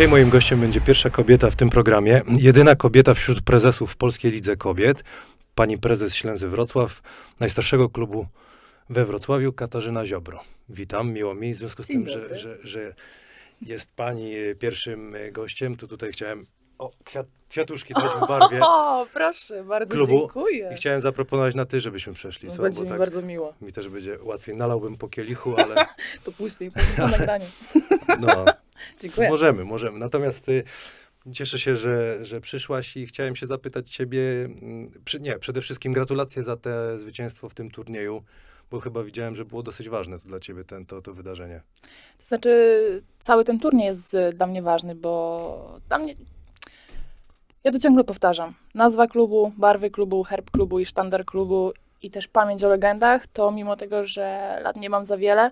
Dzisiaj moim gościem będzie pierwsza kobieta w tym programie, jedyna kobieta wśród prezesów w Polskiej Lidze Kobiet, pani prezes Ślęzy Wrocław, najstarszego klubu we Wrocławiu, Katarzyna Ziobro. Witam, miło mi, w związku z tym, że, że, że jest pani e, pierwszym e, gościem, to tutaj chciałem o, kwiat, kwiatuszki dać w barwie O, proszę, bardzo klubu dziękuję. i chciałem zaproponować na ty, żebyśmy przeszli. No, Co? będzie Bo mi tak bardzo miło. mi też będzie łatwiej. Nalałbym po kielichu, ale To później, później po nagraniu. no, Dziękuję. Możemy, możemy. Natomiast y, cieszę się, że, że przyszłaś i chciałem się zapytać ciebie, mm, nie, przede wszystkim gratulacje za te zwycięstwo w tym turnieju, bo chyba widziałem, że było dosyć ważne dla ciebie ten, to, to wydarzenie. To znaczy, cały ten turniej jest y, dla mnie ważny, bo dla mnie... Ja to ciągle powtarzam. Nazwa klubu, barwy klubu, herb klubu i sztandar klubu i też pamięć o legendach, to mimo tego, że lat nie mam za wiele,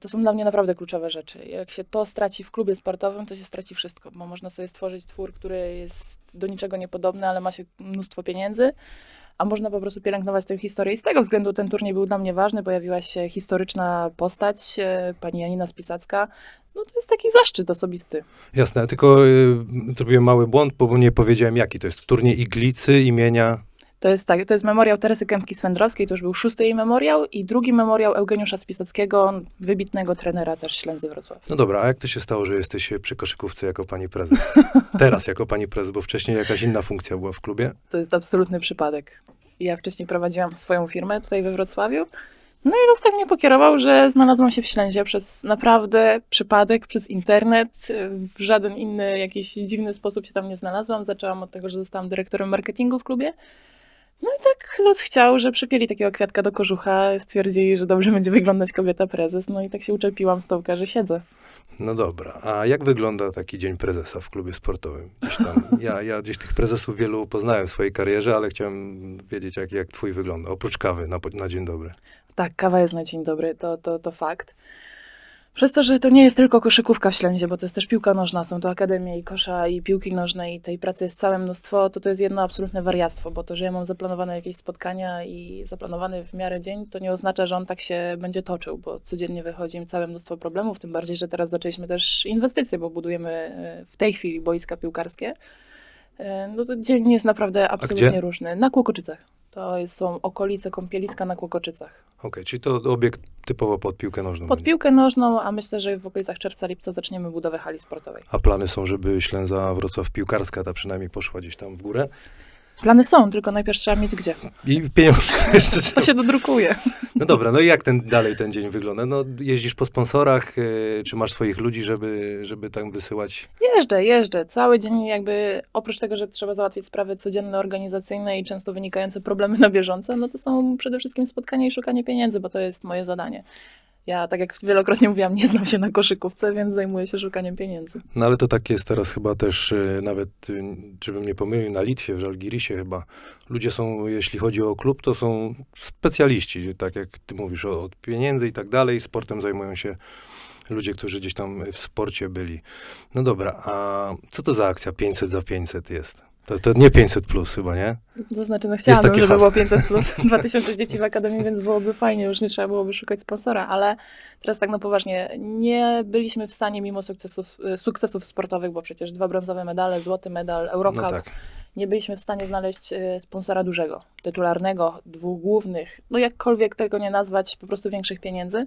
to są dla mnie naprawdę kluczowe rzeczy. Jak się to straci w klubie sportowym, to się straci wszystko, bo można sobie stworzyć twór, który jest do niczego niepodobny, ale ma się mnóstwo pieniędzy, a można po prostu pielęgnować tę historię. I z tego względu ten turniej był dla mnie ważny. Pojawiła się historyczna postać, e, pani Janina Spisacka. No to jest taki zaszczyt osobisty. Jasne, tylko y, zrobiłem mały błąd, bo nie powiedziałem jaki to jest. Turniej Iglicy imienia... To jest tak, to jest memoriał Teresy Kępki-Swędrowskiej, to już był szósty jej memoriał i drugi memoriał Eugeniusza Spisackiego, wybitnego trenera też Ślęzy Wrocław. No dobra, a jak to się stało, że jesteś przy koszykówce jako pani prezes? Teraz jako pani prezes, bo wcześniej jakaś inna funkcja była w klubie? To jest absolutny przypadek. Ja wcześniej prowadziłam swoją firmę tutaj we Wrocławiu. No i los tak mnie pokierował, że znalazłam się w Ślęzie przez naprawdę przypadek, przez internet. W żaden inny jakiś dziwny sposób się tam nie znalazłam. Zaczęłam od tego, że zostałam dyrektorem marketingu w klubie. No i tak los chciał, że przypieli takiego kwiatka do kożucha. Stwierdzili, że dobrze będzie wyglądać kobieta prezes. No i tak się uczepiłam stołka, że siedzę. No dobra, a jak wygląda taki dzień prezesa w klubie sportowym? Tam, ja, ja gdzieś tych prezesów wielu poznałem w swojej karierze, ale chciałem wiedzieć, jak, jak twój wygląda, oprócz kawy na, na dzień dobry. Tak, kawa jest na dzień dobry, to, to, to fakt. Przez to, że to nie jest tylko koszykówka w Ślęzie, bo to jest też piłka nożna, są to akademie i kosza i piłki nożnej i tej pracy jest całe mnóstwo, to to jest jedno absolutne wariactwo, bo to, że ja mam zaplanowane jakieś spotkania i zaplanowany w miarę dzień, to nie oznacza, że on tak się będzie toczył, bo codziennie wychodzi im całe mnóstwo problemów, tym bardziej, że teraz zaczęliśmy też inwestycje, bo budujemy e, w tej chwili boiska piłkarskie. E, No to dzień jest naprawdę absolutnie różny. Na Kłokoczycach. To są okolice kąpieliska na Kłokoczycach. Okej, czyli to obiekt typowo pod piłkę nożną. Pod będzie. piłkę nożną, a myślę, że w okolicach czerwca, lipca zaczniemy budowę hali sportowej. A plany są, żeby Ślęza Wrocław piłkarska ta przynajmniej poszła gdzieś tam w górę? Plany są, tylko najpierw trzeba mieć gdzie. I pieniądze jeszcze To się dodrukuje. No dobra, no i jak ten, dalej ten dzień wygląda? No jeździsz po sponsorach, yy, czy masz swoich ludzi, żeby, żeby tam wysyłać? Jeżdżę, jeżdżę. Cały dzień jakby, oprócz tego, że trzeba załatwić sprawy codzienne, organizacyjne i często wynikające problemy na bieżąco, no to są przede wszystkim spotkania i szukanie pieniędzy, bo to jest moje zadanie. Ja, tak jak wielokrotnie mówiłam, nie znam się na koszykówce, więc zajmuję się szukaniem pieniędzy. No ale to tak jest teraz chyba też, y, nawet, y, żebym nie pomylił, na Litwie, w Żalgirisie chyba. Ludzie są, jeśli chodzi o klub, to są specjaliści, tak jak ty mówisz, od pieniędzy i tak dalej. Sportem zajmują się ludzie, którzy gdzieś tam w sporcie byli. No dobra, a co to za akcja 500 za 500 jest? To, to nie 500 plus chyba, nie? To znaczy, no chciałabym, żeby hasło. było 500 plus 2000 dzieci w akademii, więc byłoby fajnie, już nie trzeba byłoby szukać sponsora, ale teraz tak na poważnie, nie byliśmy w stanie mimo sukcesów, sukcesów sportowych, bo przecież dwa brązowe medale, złoty medal, Eurocup, No tak. nie byliśmy w stanie znaleźć e, sponsora dużego, tytularnego, dwóch głównych, no jakkolwiek tego nie nazwać, po prostu większych pieniędzy.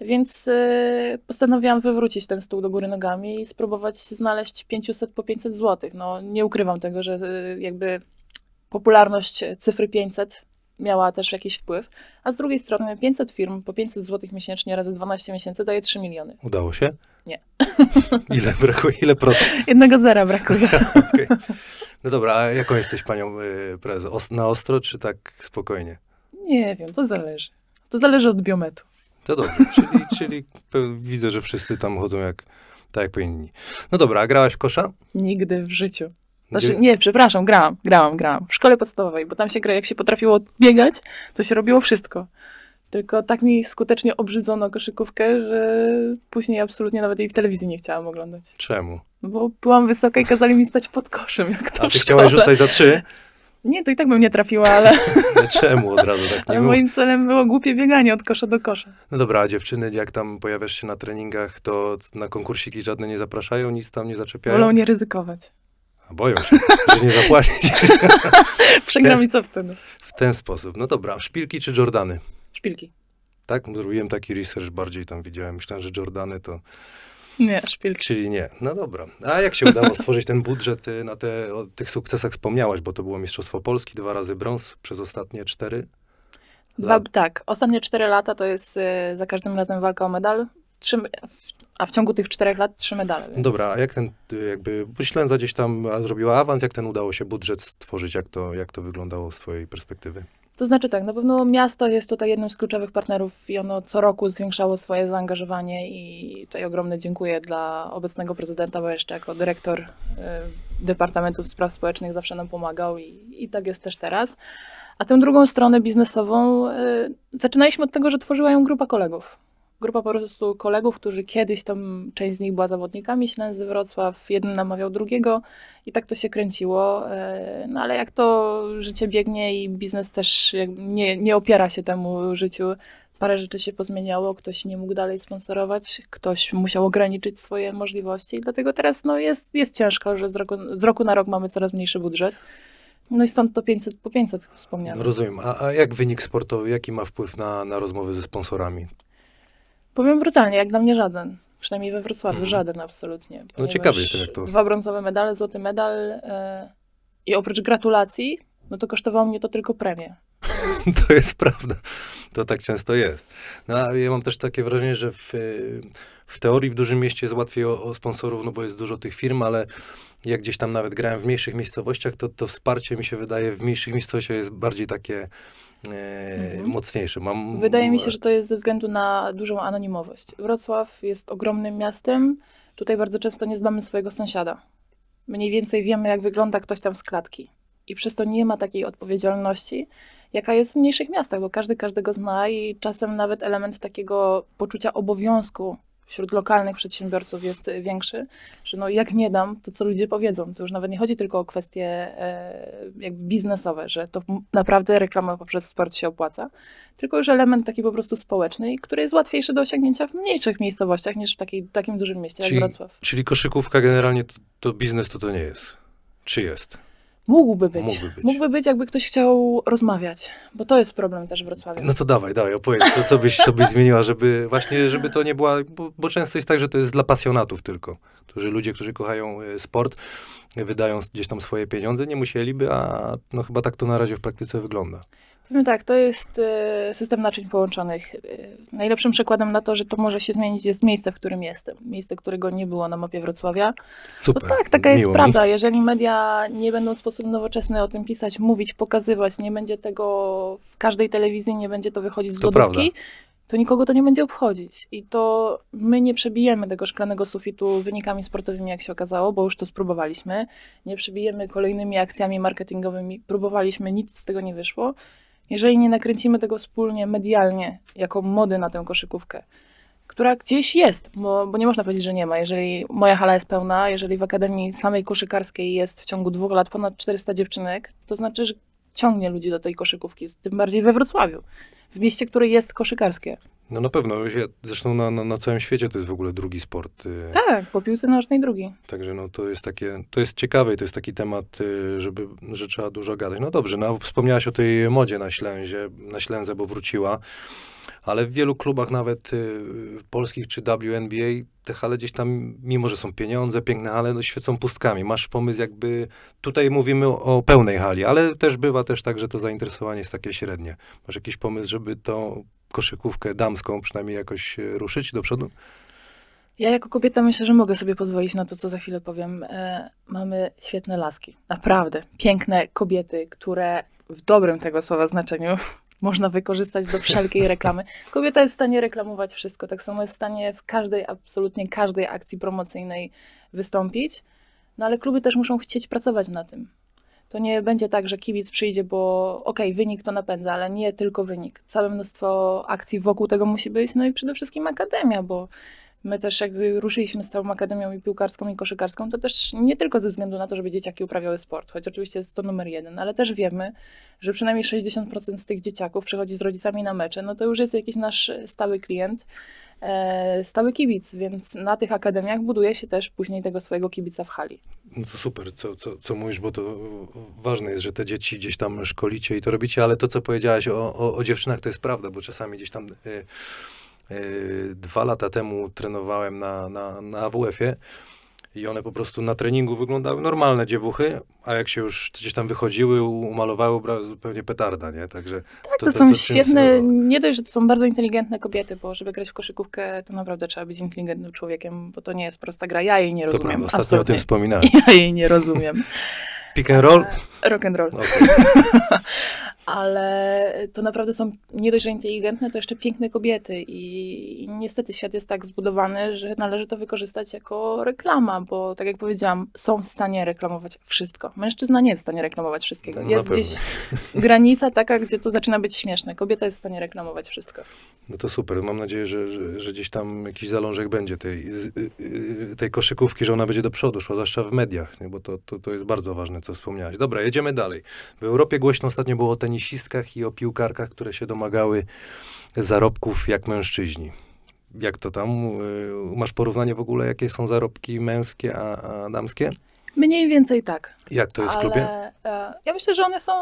Więc e, postanowiłam wywrócić ten stół do góry nogami i spróbować znaleźć 500 po 500 zł. No nie ukrywam tego, że e, jakby popularność cyfry 500 miała też jakiś wpływ, a z drugiej strony 500 firm po 500 zł miesięcznie razy 12 miesięcy daje 3 miliony. Udało się? Nie. Ile brakuje? Ile procent? Jednego zera brakuje. Okej. No dobra, a jaką jesteś panią y, prezes? Na ostro, czy tak spokojnie? Nie wiem, to zależy. To zależy od biometu. To dobrze, czyli, czyli widzę, że wszyscy tam chodzą jak, tak jak powinni. No dobra, a grałaś w kosza? Nigdy w życiu. Znaczy, nie, przepraszam, grałam, grałam, grałam. W szkole podstawowej, bo tam się gra, jak się potrafiło biegać, to się robiło wszystko. Tylko tak mi skutecznie obrzydzono koszykówkę, że później absolutnie nawet jej w telewizji nie chciałam oglądać. Czemu? No bo byłam wysoka i kazali mi stać pod koszem, jak to A ty szkole. chciałaś rzucać za trzy? Nie, to i tak bym nie trafiła, ale, Czemu od razu tak nie ale było? moim celem było głupie bieganie od kosza do kosza. No dobra, a dziewczyny, jak tam pojawiasz się na treningach, to na konkursiki żadne nie zapraszają, nic tam nie zaczepiają? Wolą nie ryzykować. A boją się, że nie zapłacić Przegram i co wtedy? w ten sposób. No dobra, szpilki czy Jordany? Szpilki. Tak, zrobiłem taki research bardziej tam widziałem. Myślałem, że Jordany to. Nie, szpilki. Czyli nie. No dobra. A jak się udało stworzyć ten budżet y, na te, o tych sukcesach wspomniałaś, bo to było Mistrzostwo Polski, dwa razy brąz przez ostatnie cztery. Dwa, lat. tak, ostatnie cztery lata to jest e, za każdym razem walka o medal. Trzy, w- a w ciągu tych czterech lat trzy medale. Więc... Dobra, a jak ten y, jakby, bo Ślęza gdzieś tam a, zrobiła awans, jak ten udało się budżet stworzyć, jak to, jak to wyglądało z twojej perspektywy? To znaczy tak, na pewno miasto jest tutaj jednym z kluczowych partnerów i ono co roku zwiększało swoje zaangażowanie i tutaj ogromne dziękuję dla obecnego prezydenta, bo jeszcze jako dyrektor y, Departamentu Spraw Społecznych zawsze nam pomagał i, i tak jest też teraz. A tę drugą stronę biznesową y, zaczynaliśmy od tego, że tworzyła ją grupa kolegów. Grupa po prostu kolegów, którzy kiedyś tam, część z nich była zawodnikami Ślęzy Wrocław, jeden namawiał drugiego i tak to się kręciło. e, No ale jak to życie biegnie i biznes też nie, nie opiera się temu życiu, parę rzeczy się pozmieniało, ktoś nie mógł dalej sponsorować, ktoś musiał ograniczyć swoje możliwości, dlatego teraz no, jest, jest ciężko, że z roku, z roku na rok mamy coraz mniejszy budżet. No i stąd to 500 po 500 wspomniane. Rozumiem. A, a jak wynik sportowy, jaki ma wpływ na, na rozmowy ze sponsorami? Powiem brutalnie, jak dla mnie żaden. Przynajmniej we Wrocławiu Mhm. żaden absolutnie. No ciekawy jestem, jak to- Dwa brązowe medale, złoty medal e, i oprócz gratulacji, no to kosztowało mnie to tylko premię. To jest prawda. To tak często jest. No, a ja mam też takie wrażenie, że w, w teorii w dużym mieście jest łatwiej o, o sponsorów, no bo jest dużo tych firm, ale jak gdzieś tam nawet grałem w mniejszych miejscowościach, to to wsparcie mi się wydaje w mniejszych miejscowościach jest bardziej takie e, Mhm. mocniejsze. Mam, Wydaje mi się, że to jest ze względu na dużą anonimowość. Wrocław jest ogromnym miastem. Tutaj bardzo często nie znamy swojego sąsiada. Mniej więcej wiemy, jak wygląda ktoś tam z klatki. I przez to nie ma takiej odpowiedzialności, jaka jest w mniejszych miastach, bo każdy każdego zna i czasem nawet element takiego poczucia obowiązku wśród lokalnych przedsiębiorców jest większy, że no jak nie dam, to co ludzie powiedzą. To już nawet nie chodzi tylko o kwestie e, jakby biznesowe, że to naprawdę reklama poprzez sport się opłaca, tylko już element taki po prostu społeczny, który jest łatwiejszy do osiągnięcia w mniejszych miejscowościach niż w takiej, takim dużym mieście Czyli- jak Wrocław. Czyli koszykówka generalnie to, to biznes to to nie jest. Czy jest? Mógłby być. Mógłby być. Mógłby być, jakby ktoś chciał rozmawiać, bo to jest problem też w Wrocławiu. No to dawaj, dawaj, opowiedz, co, co byś sobie zmieniła, żeby właśnie, żeby to nie była, bo, bo często jest tak, że to jest dla pasjonatów tylko, którzy ludzie, którzy kochają e, sport, wydają gdzieś tam swoje pieniądze, nie musieliby, a no chyba tak to na razie w praktyce wygląda. Powiem tak, to jest e, system naczyń połączonych. E, Najlepszym przykładem na to, że to może się zmienić, jest miejsce, w którym jestem. Miejsce, którego nie było na mapie Wrocławia. Super. No tak, taka jest miło mi. prawda. Jeżeli media nie będą w sposób nowoczesny o tym pisać, mówić, pokazywać, nie będzie tego w każdej telewizji, nie będzie to wychodzić z To lodówki, to nikogo to nie będzie obchodzić. I to my nie przebijemy tego szklanego sufitu wynikami sportowymi, jak się okazało, bo już to spróbowaliśmy. Nie przebijemy kolejnymi akcjami marketingowymi. Próbowaliśmy, nic z tego nie wyszło. Jeżeli nie nakręcimy tego wspólnie, medialnie, jako mody na tę koszykówkę, która gdzieś jest, bo, bo nie można powiedzieć, że nie ma. Jeżeli moja hala jest pełna, jeżeli w Akademii samej koszykarskiej jest w ciągu dwóch lat ponad 400 dziewczynek, to znaczy, że ciągnie ludzi do tej koszykówki, tym bardziej we Wrocławiu, w mieście, które jest koszykarskie. No na pewno, zresztą na, na, na całym świecie to jest w ogóle drugi sport. y, Tak, po piłce nożnej drugi. Także no to jest takie, to jest ciekawe i to jest taki temat, y, żeby, że trzeba dużo gadać. No dobrze, no wspomniałaś o tej modzie na Ślęzie, na Ślęzę, bo wróciła, ale w wielu klubach nawet y, polskich czy WNBA te hale gdzieś tam, mimo że są pieniądze, piękne hale, no świecą pustkami. Masz pomysł jakby, tutaj mówimy o pełnej hali, ale też bywa też tak, że to zainteresowanie jest takie średnie. Masz jakiś pomysł, żeby tą koszykówkę damską przynajmniej jakoś y, ruszyć do przodu? Ja jako kobieta myślę, że mogę sobie pozwolić na to, co za chwilę powiem. E, mamy świetne laski. Naprawdę. Piękne kobiety, które w dobrym tego słowa znaczeniu można wykorzystać do wszelkiej reklamy. Kobieta jest w stanie reklamować wszystko. Tak samo jest w stanie w każdej, absolutnie każdej akcji promocyjnej wystąpić. No ale kluby też muszą chcieć pracować na tym. To nie będzie tak, że kibic przyjdzie, bo okej, wynik to napędza, ale nie tylko wynik. Całe mnóstwo akcji wokół tego musi być. No i przede wszystkim akademia, bo My też jak ruszyliśmy z całą akademią i piłkarską i koszykarską, to też nie tylko ze względu na to, żeby dzieciaki uprawiały sport, choć oczywiście jest to numer jeden, ale też wiemy, że przynajmniej 60% z tych dzieciaków przychodzi z rodzicami na mecze, no to już jest jakiś nasz stały klient, e, stały kibic, więc na tych akademiach buduje się też później tego swojego kibica w hali. No to super, co, co, co mówisz, bo to ważne jest, że te dzieci gdzieś tam szkolicie i to robicie, ale to, co powiedziałaś o, o, o dziewczynach, to jest prawda, bo czasami gdzieś tam y, dwa lata temu trenowałem na, na, na AWF-ie i one po prostu na treningu wyglądały normalne dziewuchy, a jak się już gdzieś tam wychodziły, umalowały, zupełnie petarda, nie? Także Tak, to, To- to- są to świetne, nie dość, że to są bardzo inteligentne kobiety, bo żeby grać w koszykówkę, to naprawdę trzeba być inteligentnym człowiekiem, bo to nie jest prosta gra. Ja jej nie to rozumiem. prawda, ostatnio o tym absolutnie. wspominałem. Ja jej nie rozumiem. Pick and roll? E, Rock and roll. Okej. Ale to naprawdę są nie dość, że inteligentne, to jeszcze piękne kobiety. I, I niestety świat jest tak zbudowany, że należy to wykorzystać jako reklama, bo tak jak powiedziałam, są w stanie reklamować wszystko. Mężczyzna nie jest w stanie reklamować wszystkiego. No, Jest pewno. gdzieś granica taka, gdzie to zaczyna być śmieszne. Kobieta jest w stanie reklamować wszystko. No to super. Mam nadzieję, że, że, że gdzieś tam jakiś zalążek będzie tej, y, y, tej koszykówki, że ona będzie do przodu szła, zwłaszcza w mediach, nie? bo to, to, to jest bardzo ważne, co wspomniałeś. Dobra, jedziemy dalej. W Europie głośno ostatnio było o tenisistkach i o piłkarkach, które się domagały zarobków jak mężczyźni. Jak to tam? Y, Masz porównanie w ogóle, jakie są zarobki męskie, a, a damskie? Mniej więcej tak. Jak to jest w ale, klubie? e, ja myślę, że one są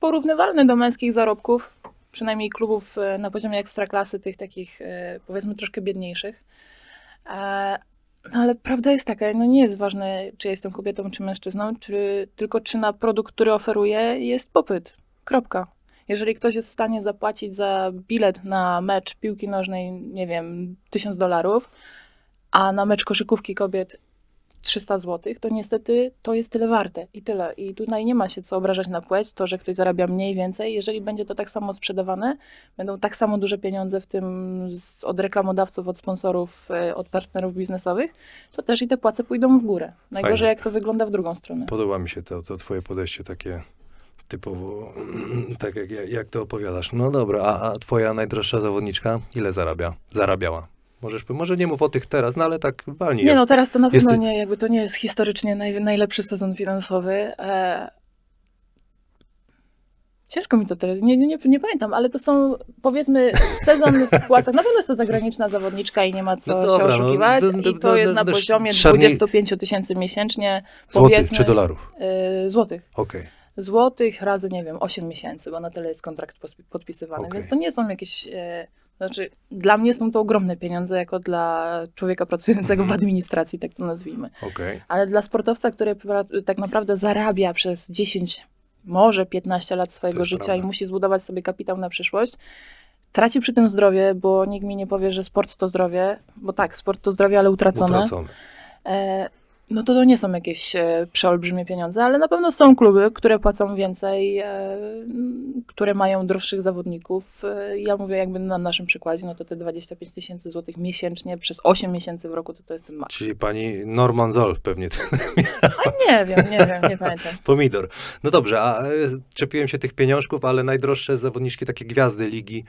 porównywalne do męskich zarobków, przynajmniej klubów e, na poziomie ekstraklasy, tych takich e, powiedzmy troszkę biedniejszych. No ale prawda jest taka, no nie jest ważne, czy jestem kobietą, czy mężczyzną, czy, tylko czy na produkt, który oferuję, jest popyt. Kropka. Jeżeli ktoś jest w stanie zapłacić za bilet na mecz piłki nożnej, nie wiem, 1000 dolarów, a na mecz koszykówki kobiet 300 zł, to niestety to jest tyle warte i tyle. I tutaj nie ma się co obrażać na płeć, to, że ktoś zarabia mniej, więcej. Jeżeli będzie to tak samo sprzedawane, będą tak samo duże pieniądze w tym z, od reklamodawców, od sponsorów, e, od partnerów biznesowych, to też i te płace pójdą w górę. Najgorzej Fajnie. jak to wygląda w drugą stronę. Podoba mi się to, to twoje podejście takie typowo, tak jak, jak to opowiadasz. No dobra, a, a twoja najdroższa zawodniczka ile zarabia? Zarabiała? Możesz, może nie mów o tych teraz, no ale tak walnij. Nie no, teraz to na pewno Jest- nie, jakby to nie jest historycznie naj, najlepszy sezon finansowy. E... Ciężko mi to teraz, nie, nie, nie, pamiętam, ale to są powiedzmy sezon w płacach. Na pewno jest to zagraniczna zawodniczka i nie ma co No dobra, się no, oszukiwać. d- I to jest na poziomie szarni- 25 tysięcy miesięcznie. Złotych czy dolarów? y, złotych. Okej. Złotych razy, nie wiem, 8 miesięcy, bo na tyle jest kontrakt podpisywany. Okej. Więc to nie są jakieś. E, znaczy, dla mnie są to ogromne pieniądze, jako dla człowieka pracującego w administracji, tak to nazwijmy. Okej. Ale dla sportowca, który tak naprawdę zarabia przez 10, może 15 lat swojego życia prawda. i musi zbudować sobie kapitał na przyszłość, traci przy tym zdrowie, bo nikt mi nie powie, że sport to zdrowie, bo tak, sport to zdrowie, ale utracone. Utracone. E, no to to nie są jakieś e, przeolbrzymie pieniądze, ale na pewno są kluby, które płacą więcej, e, które mają droższych zawodników. E, ja mówię jakby na naszym przykładzie, no to te 25 tysięcy złotych miesięcznie przez 8 miesięcy w roku, to to jest ten maks. Czyli pani Norman Zoll pewnie, A nie wiem, nie wiem, nie pamiętam. pomidor. No dobrze, a czepiłem się tych pieniążków, ale najdroższe zawodniczki, takie gwiazdy ligi,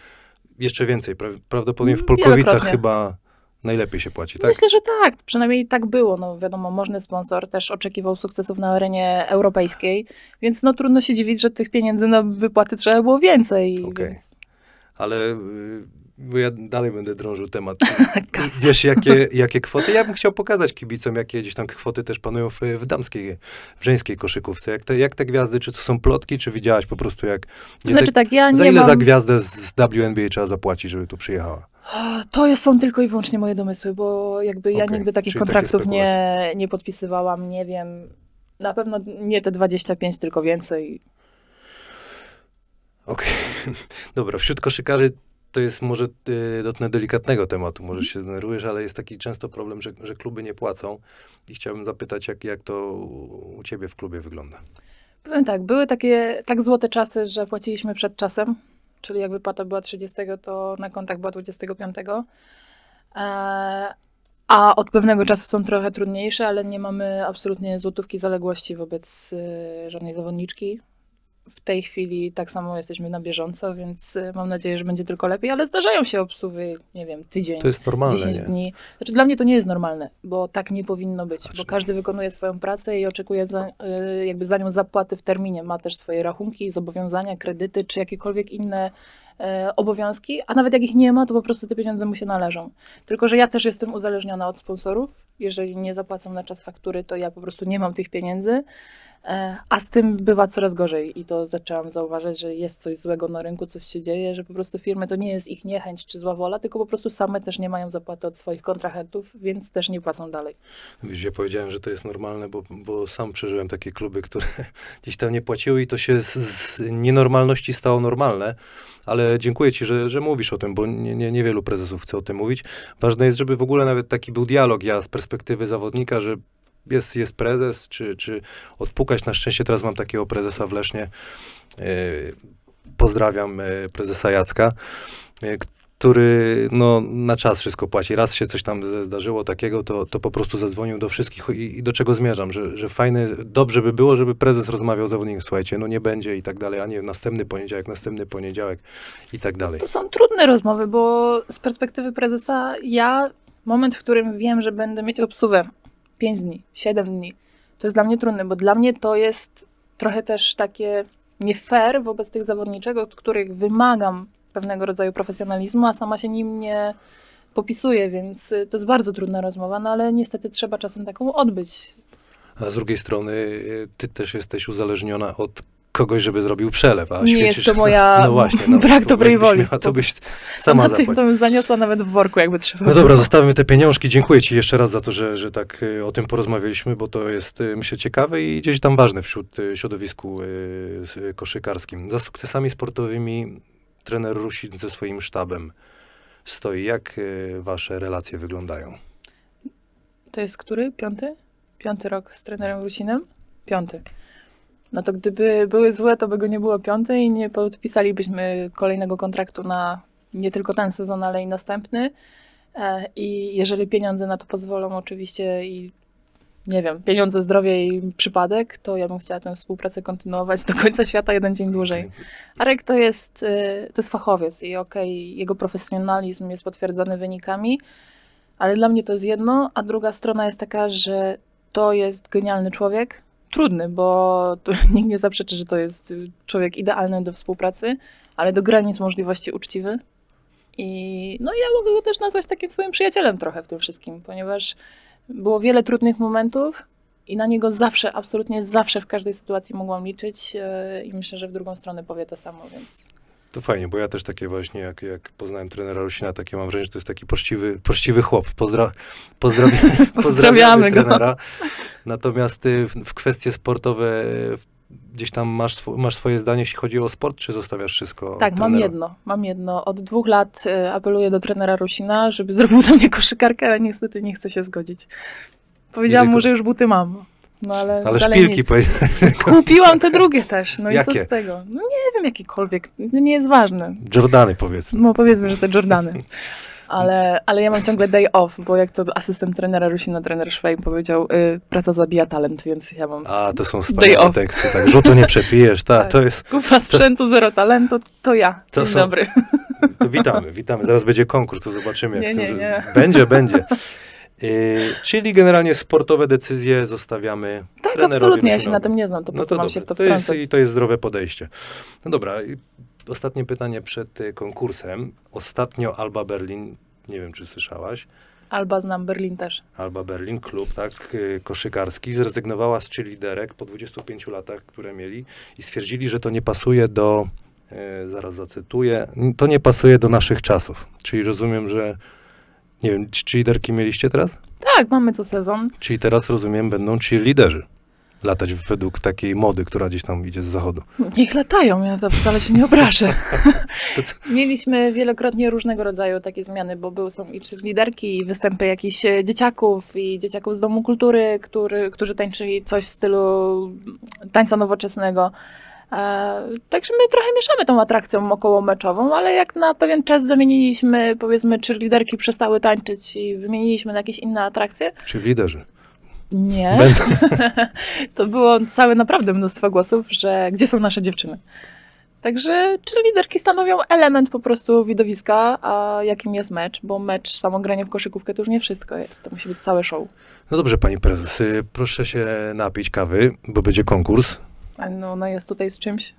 jeszcze więcej. Pra- Prawdopodobnie w Mm, Polkowicach chyba najlepiej się płaci, tak? Myślę, że tak, przynajmniej tak było. No wiadomo, możny sponsor też oczekiwał sukcesów na arenie europejskiej, więc no trudno się dziwić, że tych pieniędzy na wypłaty trzeba było więcej. Okej. Więc... Ale y, bo ja dalej będę drążył temat. Wiesz, jakie, jakie kwoty? Ja bym chciał pokazać kibicom, jakie gdzieś tam kwoty też panują w, w damskiej, w żeńskiej koszykówce. Jak te, jak te gwiazdy, czy to są plotki, czy widziałaś po prostu jak... Znaczy tak, ja za ile mam... za gwiazdę z WNBA trzeba zapłacić, żeby tu przyjechała? To są tylko i wyłącznie moje domysły, bo jakby ja Okej, nigdy takich czyli takie kontraktów nie, spekulacje. nie podpisywałam, nie wiem. Na pewno nie te 25, tylko więcej. Okej, dobra. Wśród koszykarzy to jest może, y, dotknę delikatnego tematu, może się zdenerwujesz, ale jest taki często problem, że, że kluby nie płacą i chciałbym zapytać, jak, jak to u u ciebie w klubie wygląda? Powiem tak, były takie tak złote czasy, że płaciliśmy przed czasem, czyli jak wypłata była 30, to na kontach była 25. E, a od pewnego czasu są trochę trudniejsze, ale nie mamy absolutnie złotówki zaległości wobec e, żadnej zawodniczki. W tej chwili tak samo jesteśmy na bieżąco, więc y, mam nadzieję, że będzie tylko lepiej, ale zdarzają się obsuwy, nie wiem, tydzień, To jest normalne, 10 nie? dni. Znaczy dla mnie to nie jest normalne, bo tak nie powinno być, Znaczy- bo każdy wykonuje swoją pracę i oczekuje za, y, jakby za nią zapłaty w terminie. Ma też swoje rachunki, zobowiązania, kredyty, czy jakiekolwiek inne e, obowiązki, a nawet jak ich nie ma, to po prostu te pieniądze mu się należą. Tylko, że ja też jestem uzależniona od sponsorów. Jeżeli nie zapłacą na czas faktury, to ja po prostu nie mam tych pieniędzy. E, A z tym bywa coraz gorzej i to zaczęłam zauważać, że jest coś złego na rynku, coś się dzieje, że po prostu firmy to nie jest ich niechęć czy zła wola, tylko po prostu same też nie mają zapłaty od swoich kontrahentów, więc też nie płacą dalej. Wiesz, ja powiedziałem, że to jest normalne, bo, bo sam przeżyłem takie kluby, które gdzieś tam nie płaciły i to się z, z nienormalności stało normalne. Ale dziękuję ci, że, że mówisz o tym, bo nie, nie, niewielu prezesów chce o tym mówić. Ważne jest, żeby w ogóle nawet taki był dialog, ja z perspektywy zawodnika, że jest, jest prezes, czy, czy odpukać. Na szczęście teraz mam takiego prezesa w Lesznie. E, pozdrawiam e, prezesa Jacka, e, który no, na czas wszystko płaci. Raz się coś tam zdarzyło takiego, to, to po prostu zadzwonił do wszystkich i, i do czego zmierzam, że, że fajne, dobrze by było, żeby prezes rozmawiał z zawodnikiem, słuchajcie, no nie będzie i tak dalej, a nie następny poniedziałek, następny poniedziałek i tak dalej. To są trudne rozmowy, bo z perspektywy prezesa ja, moment, w którym wiem, że będę mieć obsługę 5 dni, 7 dni, to jest dla mnie trudne, bo dla mnie to jest trochę też takie nie fair wobec tych zawodniczek, od których wymagam pewnego rodzaju profesjonalizmu, a sama się nim nie popisuję, więc y, to jest bardzo trudna rozmowa, no ale niestety trzeba czasem taką odbyć. A z drugiej strony y, ty też jesteś uzależniona od kogoś, żeby zrobił przelew, a Nie jest to moja no właśnie, no, brak to dobrej woli. Miała, to byś sama zapłaciła. to bym zaniosła nawet w worku, jakby trzeba No dobra, zostawmy te pieniążki. Dziękuję Ci jeszcze raz za to, że, że tak y, o tym porozmawialiśmy, bo to jest, y, myślę, ciekawe i gdzieś tam ważne wśród y, środowisku koszykarskim. Za sukcesami sportowymi trener Rusin ze swoim sztabem stoi. Jak Wasze relacje wyglądają? To jest który? Piąty? Piąty rok z trenerem Rusinem? Piąty. No to gdyby były złe, to by go nie było piąty i nie podpisalibyśmy kolejnego kontraktu na nie tylko ten sezon, ale i następny. E, I jeżeli pieniądze na to pozwolą, oczywiście i nie wiem, pieniądze, zdrowie i przypadek, to ja bym chciała tę współpracę kontynuować do końca świata, jeden dzień dłużej. Arek to jest, y, to jest fachowiec i okej, jego profesjonalizm jest potwierdzony wynikami, ale dla mnie to jest jedno, a druga strona jest taka, że to jest genialny człowiek. Trudny, bo nikt nie zaprzeczy, że to jest człowiek idealny do współpracy, ale do granic możliwości uczciwy. I no ja mogę go też nazwać takim swoim przyjacielem trochę w tym wszystkim, ponieważ było wiele trudnych momentów i na niego zawsze, absolutnie zawsze w każdej sytuacji mogłam liczyć e, i myślę, że w drugą stronę powie to samo, więc To fajnie, bo ja też takie właśnie, jak, jak poznałem trenera Rusina, takie mam wrażenie, że to jest taki poczciwy, poczciwy chłop. Pozdra, pozdrawiamy, pozdrawiamy trenera. Natomiast y, w, w kwestie sportowe y, gdzieś tam masz, swo, masz swoje zdanie, jeśli chodzi o sport, czy zostawiasz wszystko Tak, mam jedno, mam jedno. Od dwóch lat e, apeluję do trenera Rusina, żeby zrobił za mnie koszykarkę, ale niestety nie chce się zgodzić. Powiedziałam mu, że już buty mam. No ale, Ale szpilki, powie- Kupiłam te drugie też, no i Jakie? co z tego? No nie wiem, jakikolwiek, to nie jest ważne. Jordany powiedzmy. No powiedzmy, że te Jordany. Ale, ale ja mam ciągle day off, bo jak to asystent trenera Rusina, trener Szwejm powiedział, y, praca zabija talent, więc ja mam A, to są wspaniałe teksty, tak, rzutu nie przepijesz, ta, Tak. to jest, kupa sprzętu, zero talentu, to ja. To Dzień są- dobry. to witamy, witamy, zaraz będzie konkurs, to zobaczymy, jak Nie, z tym, nie, nie. będzie, będzie. Y, czyli generalnie sportowe decyzje zostawiamy Tak, trenerowi absolutnie, ja się na tym nie znam, to po No to mam się w to to jest, wtrącać? I to jest zdrowe podejście. No dobra, ostatnie pytanie przed y, konkursem. Ostatnio Alba Berlin, nie wiem czy słyszałaś, Alba znam, Berlin też. Alba Berlin, klub tak, y, koszykarski, zrezygnowała z liderek po 25 latach, które mieli i stwierdzili, że to nie pasuje do, y, zaraz zacytuję, "n- to nie pasuje do naszych czasów. Czyli rozumiem, że, nie wiem, czy liderki mieliście teraz? Tak, mamy co sezon. Czyli teraz rozumiem, będą liderzy latać według takiej mody, która gdzieś tam idzie z zachodu. Niech latają, ja to wcale się nie obrażę. Mieliśmy wielokrotnie różnego rodzaju takie zmiany, bo były, są i liderki, i występy jakichś e, dzieciaków, i dzieciaków z Domu Kultury, który, którzy tańczyli coś w stylu tańca nowoczesnego. E, także my trochę mieszamy tą atrakcją około meczową, ale jak na pewien czas zamieniliśmy, powiedzmy, czy liderki przestały tańczyć i wymieniliśmy na jakieś inne atrakcje, Czyli liderzy. Nie. To było całe naprawdę mnóstwo głosów, że gdzie są nasze dziewczyny. Także czy liderki stanowią element po prostu widowiska, a jakim jest mecz, bo mecz, samo granie w koszykówkę to już nie wszystko jest, to musi być całe show. No dobrze, pani prezes, y, proszę się napić kawy, bo będzie konkurs. A no ona jest tutaj z czymś,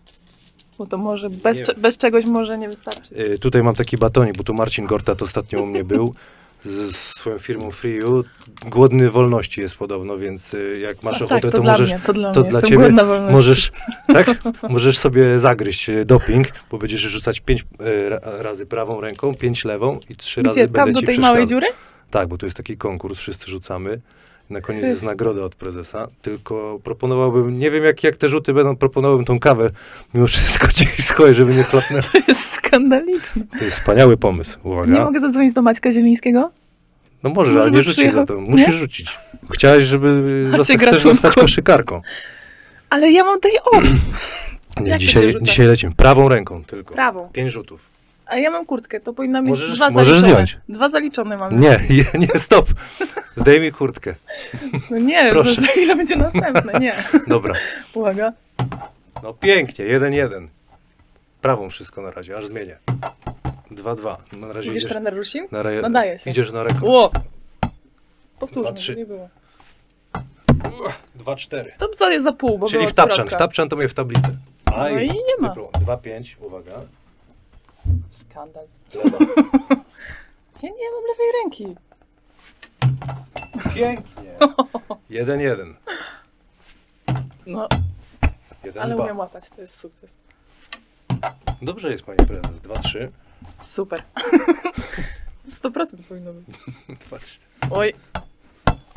bo to może bez, cze- bez czegoś może nie wystarczy. Y, Tutaj mam taki batonik, bo tu Marcin Gortat ostatnio u mnie był z swoją firmą Free'u. Głodny wolności jest podobno, więc y, jak masz A ochotę, tak, to, dla możesz, mnie, to dla to mnie. dla Jestem ciebie głodna wolności. możesz, tak? możesz sobie zagryźć y, doping, bo będziesz rzucać pięć y, ra- razy prawą ręką, pięć lewą i trzy razy Gdzie, tam będę do ci tej przeszkadzał. małej dziury? Tak, bo tu jest taki konkurs, wszyscy rzucamy. Na koniec To jest... jest- nagroda od prezesa, tylko proponowałbym, nie wiem jak, jak te rzuty będą, proponowałbym tą kawę mimo wszystko ci schoję, żeby nie chlapnę. Skandaliczne. To jest wspaniały pomysł, Nie uwaga. mogę zadzwonić do Maćka Zielińskiego? No Może ale nie rzucisz za to, musisz Nie? rzucić. Chciałeś, żeby zosta- chcesz zostać koszykarką. Ale ja mam tej off. Nie, Jak to dzisiaj, dzisiaj lecimy prawą ręką tylko. Prawą. Pięć rzutów. A ja mam kurtkę, to powinna mieć Możesz- dwa możesz zaliczone. zdjąć. Dwa zaliczone mam. Nie, nie, nie, stop. Zdejmij kurtkę. No nie, Proszę. Proszę. za chwilę będzie następne, nie. Dobra. Uwaga. No pięknie, jeden, jeden. Prawą wszystko na razie, aż zmienię. Dwa, dwa. Na razie Widzisz idziesz trener Rusin? na, re... Nadaje się. idziesz na rekord. Ło! Powtórzmy, Dwa, trzy. żeby nie było. Dwa, cztery. To co jest za pół, bo Czyli było w tapczan. W tapczan to mnie w tablicy. No i nie ma. Dwa, pięć, uwaga. Skandal. Ja nie mam lewej ręki. Pięknie. Jeden, jeden. No, Jeden, ale dwa. umiem łapać, to jest sukces. Dobrze jest, pani prezes. Dwa, trzy. Super. 100% powinno być. Dwa, trzy. Oj.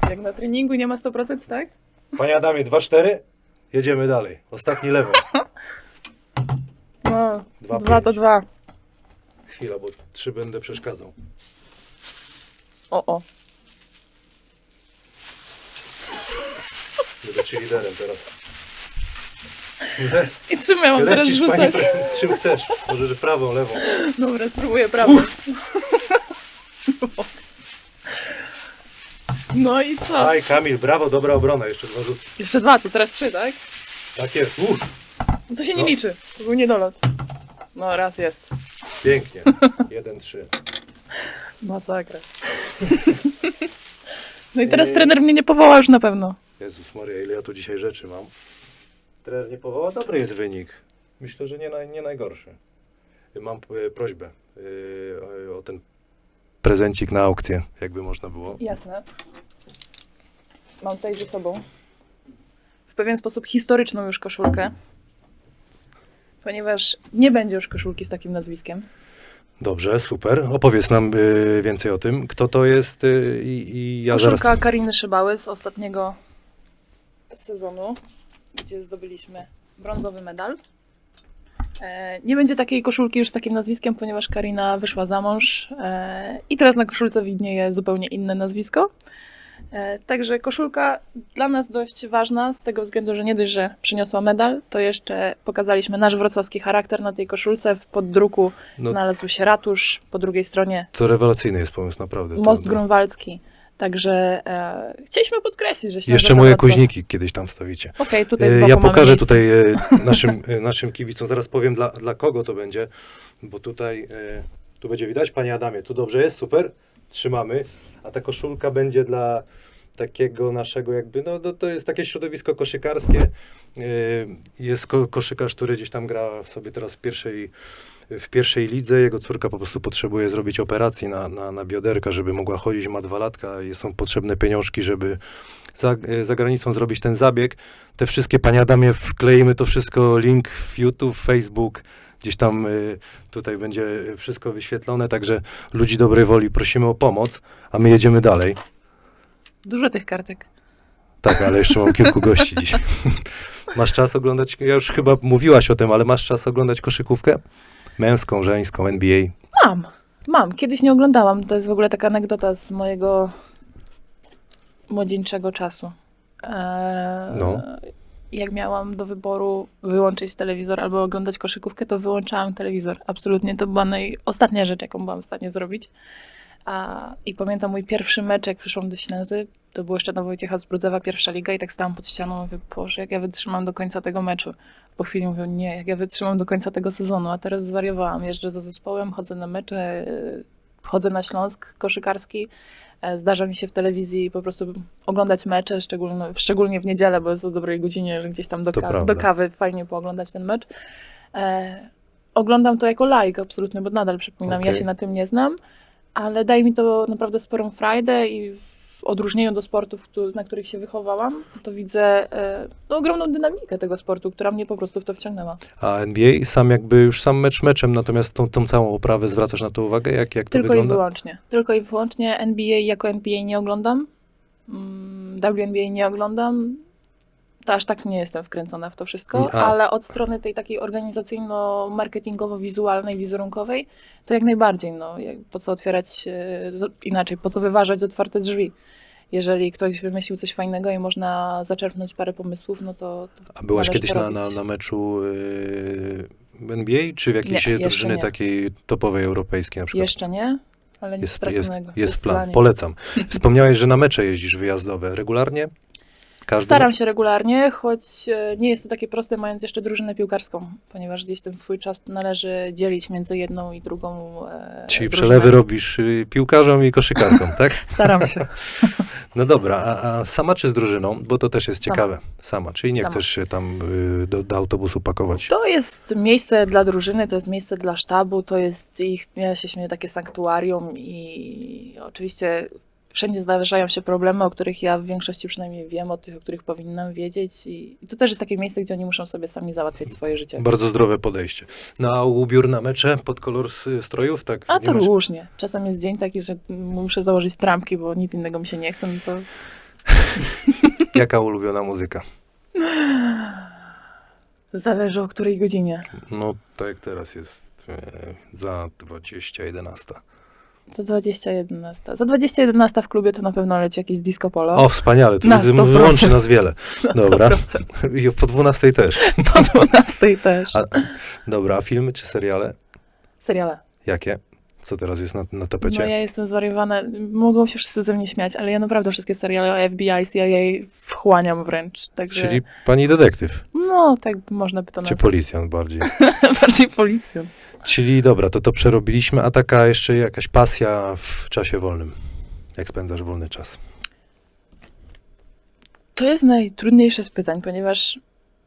Jak na treningu nie ma 100%, tak? Panie Adamie, dwa, cztery. Jedziemy dalej. Ostatni lewo. No, Dwa, dwa, to pięć. dwa. Chwila, bo trzy będę przeszkadzał. O, o. Będę ci liderem teraz. I czym ja mam teraz Lecisz, pani rzucać? prezes. Czym chcesz? Możesz prawą, lewą. Dobra, spróbuję prawą. No i co? Aj, Kamil, brawo, dobra obrona. Jeszcze dwa rzuty. Jeszcze dwa, to teraz trzy, tak? Tak jest. Uff, No to się nie No. liczy. To był niedolot. No raz jest. Pięknie. Jeden, trzy. Masakra. No i teraz trener mnie nie powoła już na pewno. Jezus Maria, ile ja tu dzisiaj rzeczy mam. Trener nie powoła, dobry jest wynik. Myślę, że nie, naj, nie najgorszy. Mam e, prośbę e, o, o ten prezencik na aukcję, jakby można było. Jasne. Mam tutaj ze sobą w pewien sposób historyczną już koszulkę. Ponieważ nie będzie już koszulki z takim nazwiskiem. Dobrze, super. Opowiedz nam e, więcej o tym. Kto to jest e, i, i ja Koszulka zaraz... Kariny Szybały z ostatniego sezonu, gdzie zdobyliśmy brązowy medal. E, nie będzie takiej koszulki już z takim nazwiskiem, ponieważ Karina wyszła za mąż e, i teraz na koszulce widnieje zupełnie inne nazwisko. E, także koszulka dla nas dość ważna, z tego względu, że nie dość, że przyniosła medal, to jeszcze pokazaliśmy nasz wrocławski charakter na tej koszulce. W poddruku No, znalazł się ratusz, po drugiej stronie to rewelacyjny jest pomysł, naprawdę. most To- grunwaldzki. Także e, chcieliśmy podkreślić, że się Jeszcze moje koźniki kiedyś tam wstawicie. Z E, Ja pokażę tutaj e, naszym, e, naszym kibicom, zaraz powiem dla, dla kogo to będzie, bo tutaj, e, tu będzie widać, panie Adamie, tu dobrze jest, super, trzymamy, a ta koszulka będzie dla takiego naszego jakby, no, no to jest takie środowisko koszykarskie, E, jest ko koszykarz, który gdzieś tam gra sobie teraz w pierwszej, w pierwszej lidze, jego córka po prostu potrzebuje zrobić operacji na, na, na bioderka, żeby mogła chodzić, ma dwa latka i są potrzebne pieniążki, żeby za, e, za granicą zrobić ten zabieg. Te wszystkie, panie Adamie, wkleimy to wszystko, link w YouTube, Facebook, gdzieś tam y, tutaj będzie wszystko wyświetlone, także ludzi dobrej woli prosimy o pomoc, a my jedziemy dalej. Dużo tych kartek. Tak, ale jeszcze mam kilku gości dzisiaj. masz czas oglądać, ja już chyba mówiłaś o tym, ale masz czas oglądać koszykówkę? Męską, żeńską, NBA. Mam, mam. Kiedyś nie oglądałam. To jest w ogóle taka anegdota z mojego młodzieńczego czasu. Eee, No. Jak miałam do wyboru wyłączyć telewizor albo oglądać koszykówkę, to wyłączałam telewizor. Absolutnie to była naj... ostatnia rzecz, jaką byłam w stanie zrobić. A, I pamiętam mój pierwszy mecz, jak przyszłam do Ślęzy, to było jeszcze na Wojciecha Zbrudzewa, pierwsza liga i tak stałam pod ścianą, mówię, Boże, jak ja wytrzymam do końca tego meczu. Po chwili mówię, nie, jak ja wytrzymam do końca tego sezonu, a teraz zwariowałam, jeżdżę za zespołem, chodzę na mecze, yy, chodzę na Śląsk koszykarski, e, zdarza mi się w telewizji po prostu oglądać mecze, szczególnie, szczególnie w niedzielę, bo jest o dobrej godzinie, że gdzieś tam do, ka- do kawy fajnie pooglądać ten mecz. E, oglądam to jako like absolutnie, bo nadal przypominam, ja Okej. się na tym nie znam, ale daje mi to naprawdę sporą frajdę i w odróżnieniu do sportów, na których się wychowałam, to widzę e, no, ogromną dynamikę tego sportu, która mnie po prostu w to wciągnęła. A NBA sam jakby już sam mecz meczem, natomiast tą, tą całą oprawę zwracasz na to uwagę, jak, jak to Tylko i wygląda? wyłącznie. Tylko i wyłącznie NBA jako NBA nie oglądam. Mm, WNBA nie oglądam. To aż tak nie jestem wkręcona w to wszystko, A. ale od strony tej takiej organizacyjno-marketingowo-wizualnej, wizerunkowej, to jak najbardziej. No, jak, po co otwierać e, z- inaczej, po co wyważać otwarte drzwi? Jeżeli ktoś wymyślił coś fajnego i można zaczerpnąć parę pomysłów, no to. to A byłaś należy kiedyś to na, na, robić. na meczu yy, NBA, czy w jakiejś Nie, jeszcze drużyny nie. takiej topowej europejskiej na przykład? Jeszcze nie, ale nic jest, jest, straconego. jest plan. Polecam. Wspomniałeś, że na mecze jeździsz wyjazdowe. Regularnie? Każdy Staram się regularnie, choć e, nie jest to takie proste, mając jeszcze drużynę piłkarską, ponieważ gdzieś ten swój czas należy dzielić między jedną i drugą. E, Czyli drużyną. przelewy robisz y, piłkarzom i koszykarkom, tak? Staram się. No dobra, a, a sama czy z drużyną? Bo to też jest Sama. ciekawe. Sama, czyli nie Sama. chcesz się tam y, do, do autobusu pakować. To jest miejsce dla drużyny, to jest miejsce dla sztabu, to jest ich, ja się śmieję, takie sanktuarium i oczywiście wszędzie zdarzają się problemy, o których ja w większości przynajmniej wiem, o tych, o których powinnam wiedzieć i, i to też jest takie miejsce, gdzie oni muszą sobie sami załatwiać swoje życie. Bardzo zdrowe podejście. No a ubiór na mecze pod kolor strojów, tak? A to różnie. Czasem jest dzień taki, że muszę założyć trampki, bo nic innego mi się nie chce, no to Jaka ulubiona muzyka? zależy o której godzinie. No tak jak teraz jest e, za 2011. Za 2011. Za 2011 w klubie to na pewno leci jakieś disco polo. O, wspaniale, to Na widzę, 100%. łączy nas wiele. Dobra, 100%. i po 12 też. Po 12 też. A, dobra, a filmy czy seriale? Seriale. Jakie? Co teraz jest na, na tapecie? No ja jestem zwariowana. Mogą się wszyscy ze mnie śmiać, ale ja naprawdę wszystkie seriale o FBI, CIA wchłaniam wręcz. Także, Czyli pani detektyw, no, tak można by to czy nazwać. policjant bardziej. Bardziej policjant. Czyli dobra, to to przerobiliśmy, a taka jeszcze jakaś pasja w czasie wolnym. Jak spędzasz wolny czas? To jest najtrudniejsze z pytań, ponieważ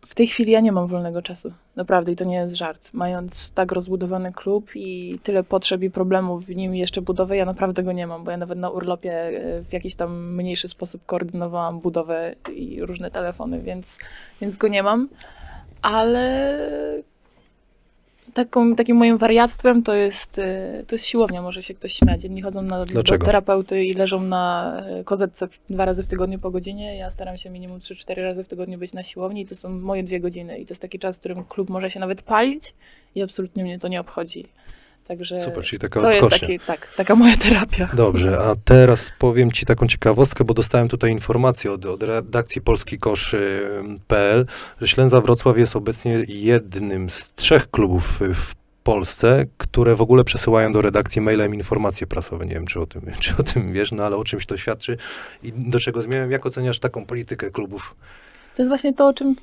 w tej chwili ja nie mam wolnego czasu. Naprawdę i to nie jest żart. Mając tak rozbudowany klub i tyle potrzeb i problemów w nim jeszcze budowę, ja naprawdę go nie mam, bo ja nawet na urlopie e, w jakiś tam mniejszy sposób koordynowałam budowę i różne telefony, więc, więc go nie mam. Ale taką, takim moim wariactwem to jest, e, to jest siłownia, może się ktoś śmiać. Jedni chodzą na, do Dlaczego? terapeuty i leżą na e, kozetce dwa razy w tygodniu po godzinie. Ja staram się minimum 3-4 razy w tygodniu być na siłowni i to są moje dwie godziny. I to jest taki czas, w którym klub może się nawet palić i absolutnie mnie to nie obchodzi. Także Super, czyli taka to jest taki, tak, taka moja terapia. Dobrze, a teraz powiem Ci taką ciekawostkę, bo dostałem tutaj informację od, od redakcji polskikosz.pl, że Ślęza Wrocław jest obecnie jednym z trzech klubów w Polsce, które w ogóle przesyłają do redakcji mailem informacje prasowe. Nie wiem, czy o tym, czy o tym wiesz, no ale o czymś to świadczy. I do czego zmierzam? Jak oceniasz taką politykę klubów? To jest właśnie to, o czym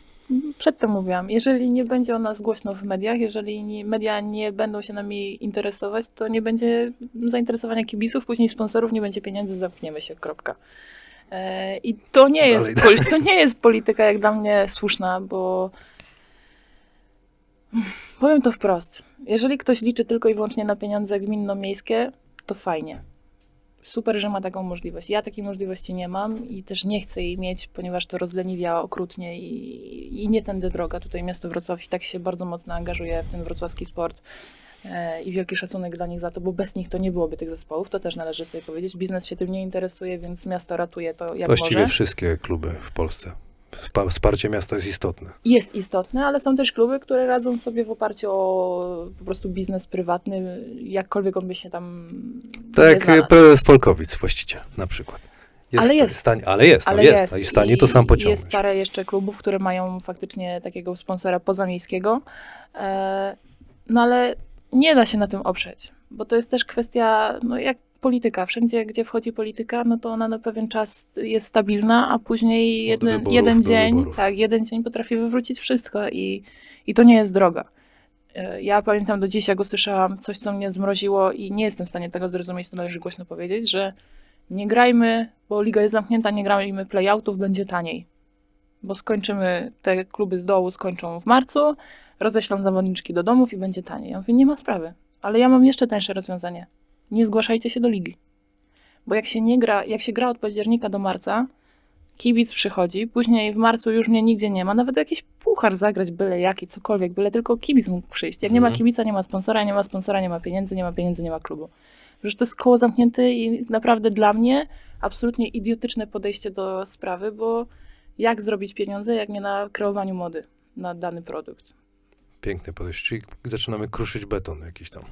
przedtem mówiłam. Jeżeli nie będzie o nas głośno w mediach, jeżeli nie, media nie będą się nami interesować, to nie będzie zainteresowania kibiców, później sponsorów, nie będzie pieniędzy, zamkniemy się, kropka. E, I to nie, jest to nie jest polityka jak dla mnie słuszna, bo powiem to wprost. Jeżeli ktoś liczy tylko i wyłącznie na pieniądze gminno-miejskie, to fajnie. Super, że ma taką możliwość. Ja takiej możliwości nie mam i też nie chcę jej mieć, ponieważ to rozleniwia okrutnie i, i nie tędy droga. Tutaj miasto Wrocław i tak się bardzo mocno angażuje w ten wrocławski sport e, i wielki szacunek dla nich za to, bo bez nich to nie byłoby tych zespołów, to też należy sobie powiedzieć. Biznes się tym nie interesuje, więc miasto ratuje to jak Właściwie może. wszystkie kluby w Polsce. Wspa- Wsparcie miasta jest istotne. Jest istotne, ale są też kluby, które radzą sobie w oparciu o po prostu biznes prywatny, jakkolwiek on by się tam Tak, prezes Polkowic, właściciel na przykład. Jest, Ale jest. Stań, ale jest, Ale no jest. A i stanie to sam I pociągnąć. Jest parę jeszcze klubów, które mają faktycznie takiego sponsora pozamiejskiego. E, no ale nie da się na tym oprzeć, bo to jest też kwestia, no jak polityka. Wszędzie, gdzie wchodzi polityka, no to ona na pewien czas jest stabilna, a później jeden, wyborów jeden dzień, wyborów. tak, jeden dzień potrafi wywrócić wszystko i, i to nie jest droga. E, Ja pamiętam do dziś, jak usłyszałam coś, co mnie zmroziło i nie jestem w stanie tego zrozumieć, to należy głośno powiedzieć, że nie grajmy, bo liga jest zamknięta, nie grajmy playoutów, będzie taniej. Bo skończymy, te kluby z dołu skończą w marcu, roześlą zawodniczki do domów i będzie taniej. Ja mówię, nie ma sprawy, ale ja mam jeszcze tańsze rozwiązanie. Nie zgłaszajcie się do ligi. Bo jak się nie gra, jak się gra od października do marca, kibic przychodzi, później w marcu już mnie nigdzie nie ma, nawet jakiś puchar zagrać, byle jaki, cokolwiek, byle tylko kibic mógł przyjść. Jak nie ma Mhm. kibica, nie ma sponsora, nie ma sponsora, nie ma pieniędzy, nie ma pieniędzy, nie ma klubu. Przecież to jest koło zamknięte i naprawdę dla mnie absolutnie idiotyczne podejście do sprawy, bo jak zrobić pieniądze, jak nie na kreowaniu mody na dany produkt. Piękne podejście. Czyli zaczynamy kruszyć beton jakiś tam.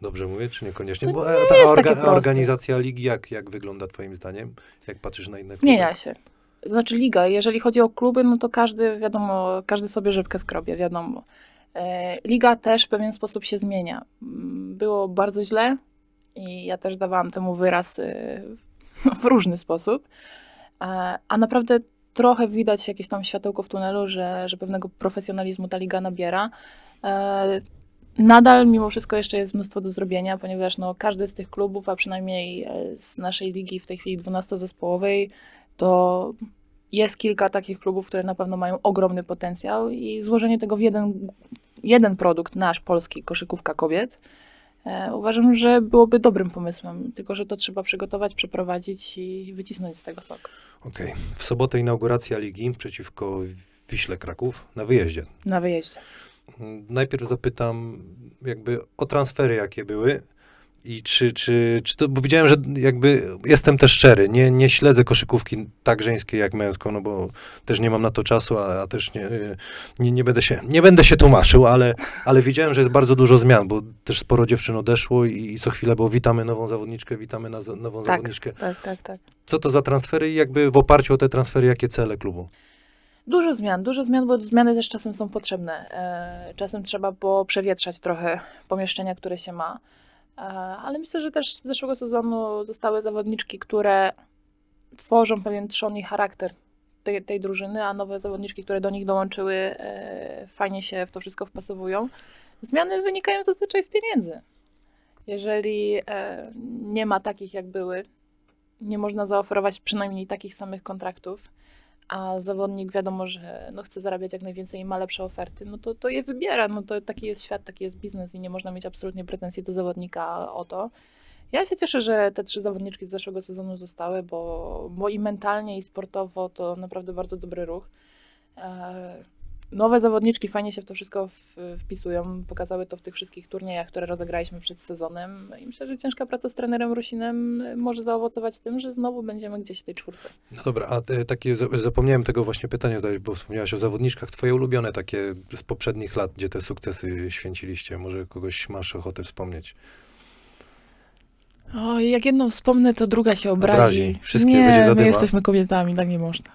Dobrze mówię, czy niekoniecznie? To Bo nie a ta jest orga, takie proste. organizacja ligi, jak, jak wygląda twoim zdaniem? Jak patrzysz na inne Zmienia kluby? się. Znaczy liga, jeżeli chodzi o kluby, no to każdy, wiadomo, każdy sobie rzepkę skrobie, wiadomo. E, Liga też w pewien sposób się zmienia. Mm, Było bardzo źle i ja też dawałam temu wyraz e, w różny sposób, E, a naprawdę trochę widać jakieś tam światełko w tunelu, że, że pewnego profesjonalizmu ta liga nabiera. E, Nadal mimo wszystko jeszcze jest mnóstwo do zrobienia, ponieważ no, każdy z tych klubów, a przynajmniej e, z naszej ligi w tej chwili 12-zespołowej, to jest kilka takich klubów, które na pewno mają ogromny potencjał i złożenie tego w jeden, jeden produkt, nasz polski, koszykówka kobiet, e, uważam, że byłoby dobrym pomysłem, tylko że to trzeba przygotować, przeprowadzić i wycisnąć z tego sok. Okej. W sobotę inauguracja ligi przeciwko Wiśle Kraków na wyjeździe. Na wyjeździe. Najpierw zapytam jakby o transfery, jakie były i czy, czy, czy to, bo widziałem, że jakby jestem też szczery, nie, nie śledzę koszykówki tak żeńskiej jak męską, no bo też nie mam na to czasu, a, a też nie, nie, nie, będę się, nie będę się tłumaczył, ale, ale widziałem, że jest bardzo dużo zmian, bo też sporo dziewczyn odeszło i, i co chwilę, bo witamy nową zawodniczkę, witamy na, nową Tak. zawodniczkę. Tak, tak, tak. Co to za transfery i jakby w oparciu o te transfery, jakie cele klubu? Dużo zmian, dużo zmian, bo zmiany też czasem są potrzebne. E, Czasem trzeba było przewietrzać trochę pomieszczenia, które się ma. E, Ale myślę, że też z zeszłego sezonu zostały zawodniczki, które tworzą pewien trzon i charakter tej, tej drużyny, a nowe zawodniczki, które do nich dołączyły, e, fajnie się w to wszystko wpasowują. Zmiany wynikają zazwyczaj z pieniędzy. Jeżeli nie ma takich, jak były, nie można zaoferować przynajmniej takich samych kontraktów, a zawodnik wiadomo, że no, chce zarabiać jak najwięcej i ma lepsze oferty, no to, to je wybiera. No to taki jest świat, taki jest biznes i nie można mieć absolutnie pretensji do zawodnika o to. Ja się cieszę, że te trzy zawodniczki z zeszłego sezonu zostały, bo, bo i mentalnie, i sportowo to naprawdę bardzo dobry ruch. Nowe zawodniczki fajnie się w to wszystko wpisują. Pokazały to w tych wszystkich turniejach, które rozegraliśmy przed sezonem. I myślę, że ciężka praca z trenerem Rusinem może zaowocować tym, że znowu będziemy gdzieś w tej czwórce. No dobra, a te, takie, za- zapomniałem tego właśnie pytania zadać, bo wspomniałaś o zawodniczkach. Twoje ulubione takie z poprzednich lat, gdzie te sukcesy święciliście. Może kogoś masz ochotę wspomnieć? O, jak jedną wspomnę, to druga się obrazi. Obrazi. Wszystkie nie, będzie my jesteśmy kobietami, tak nie można.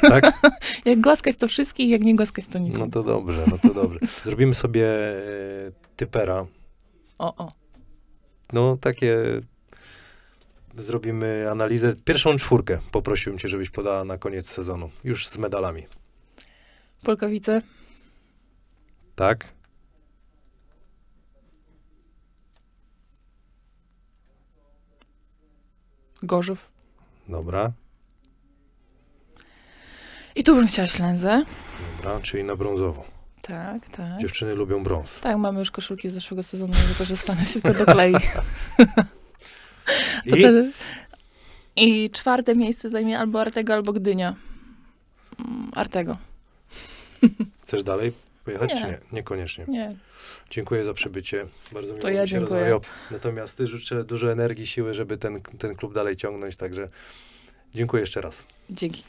Tak? Jak głaskać to wszystkich, jak nie głaskać to nikogo. No to dobrze, no to dobrze. Zrobimy sobie e, typera. O, o. No takie... Zrobimy analizę. Pierwszą czwórkę poprosiłem cię, żebyś podała na koniec sezonu. Już z medalami. Polkowice, Tak? Gorzów. Dobra. I tu bym chciała Ślęzę. Dobra, czyli na brązowo. Tak, tak. Dziewczyny lubią brąz. Tak, mamy już koszulki z zeszłego sezonu, wykorzystane się to doklei. I ten- I czwarte miejsce zajmie albo Artego, albo Gdynia. Mm, Artego. chcesz dalej pojechać, nie. czy nie? Niekoniecznie. Nie. Dziękuję za przybycie. Bardzo miło to ja mi się rozmawiał. Natomiast życzę dużo energii, siły, żeby ten, ten klub dalej ciągnąć, także dziękuję jeszcze raz. Dzięki.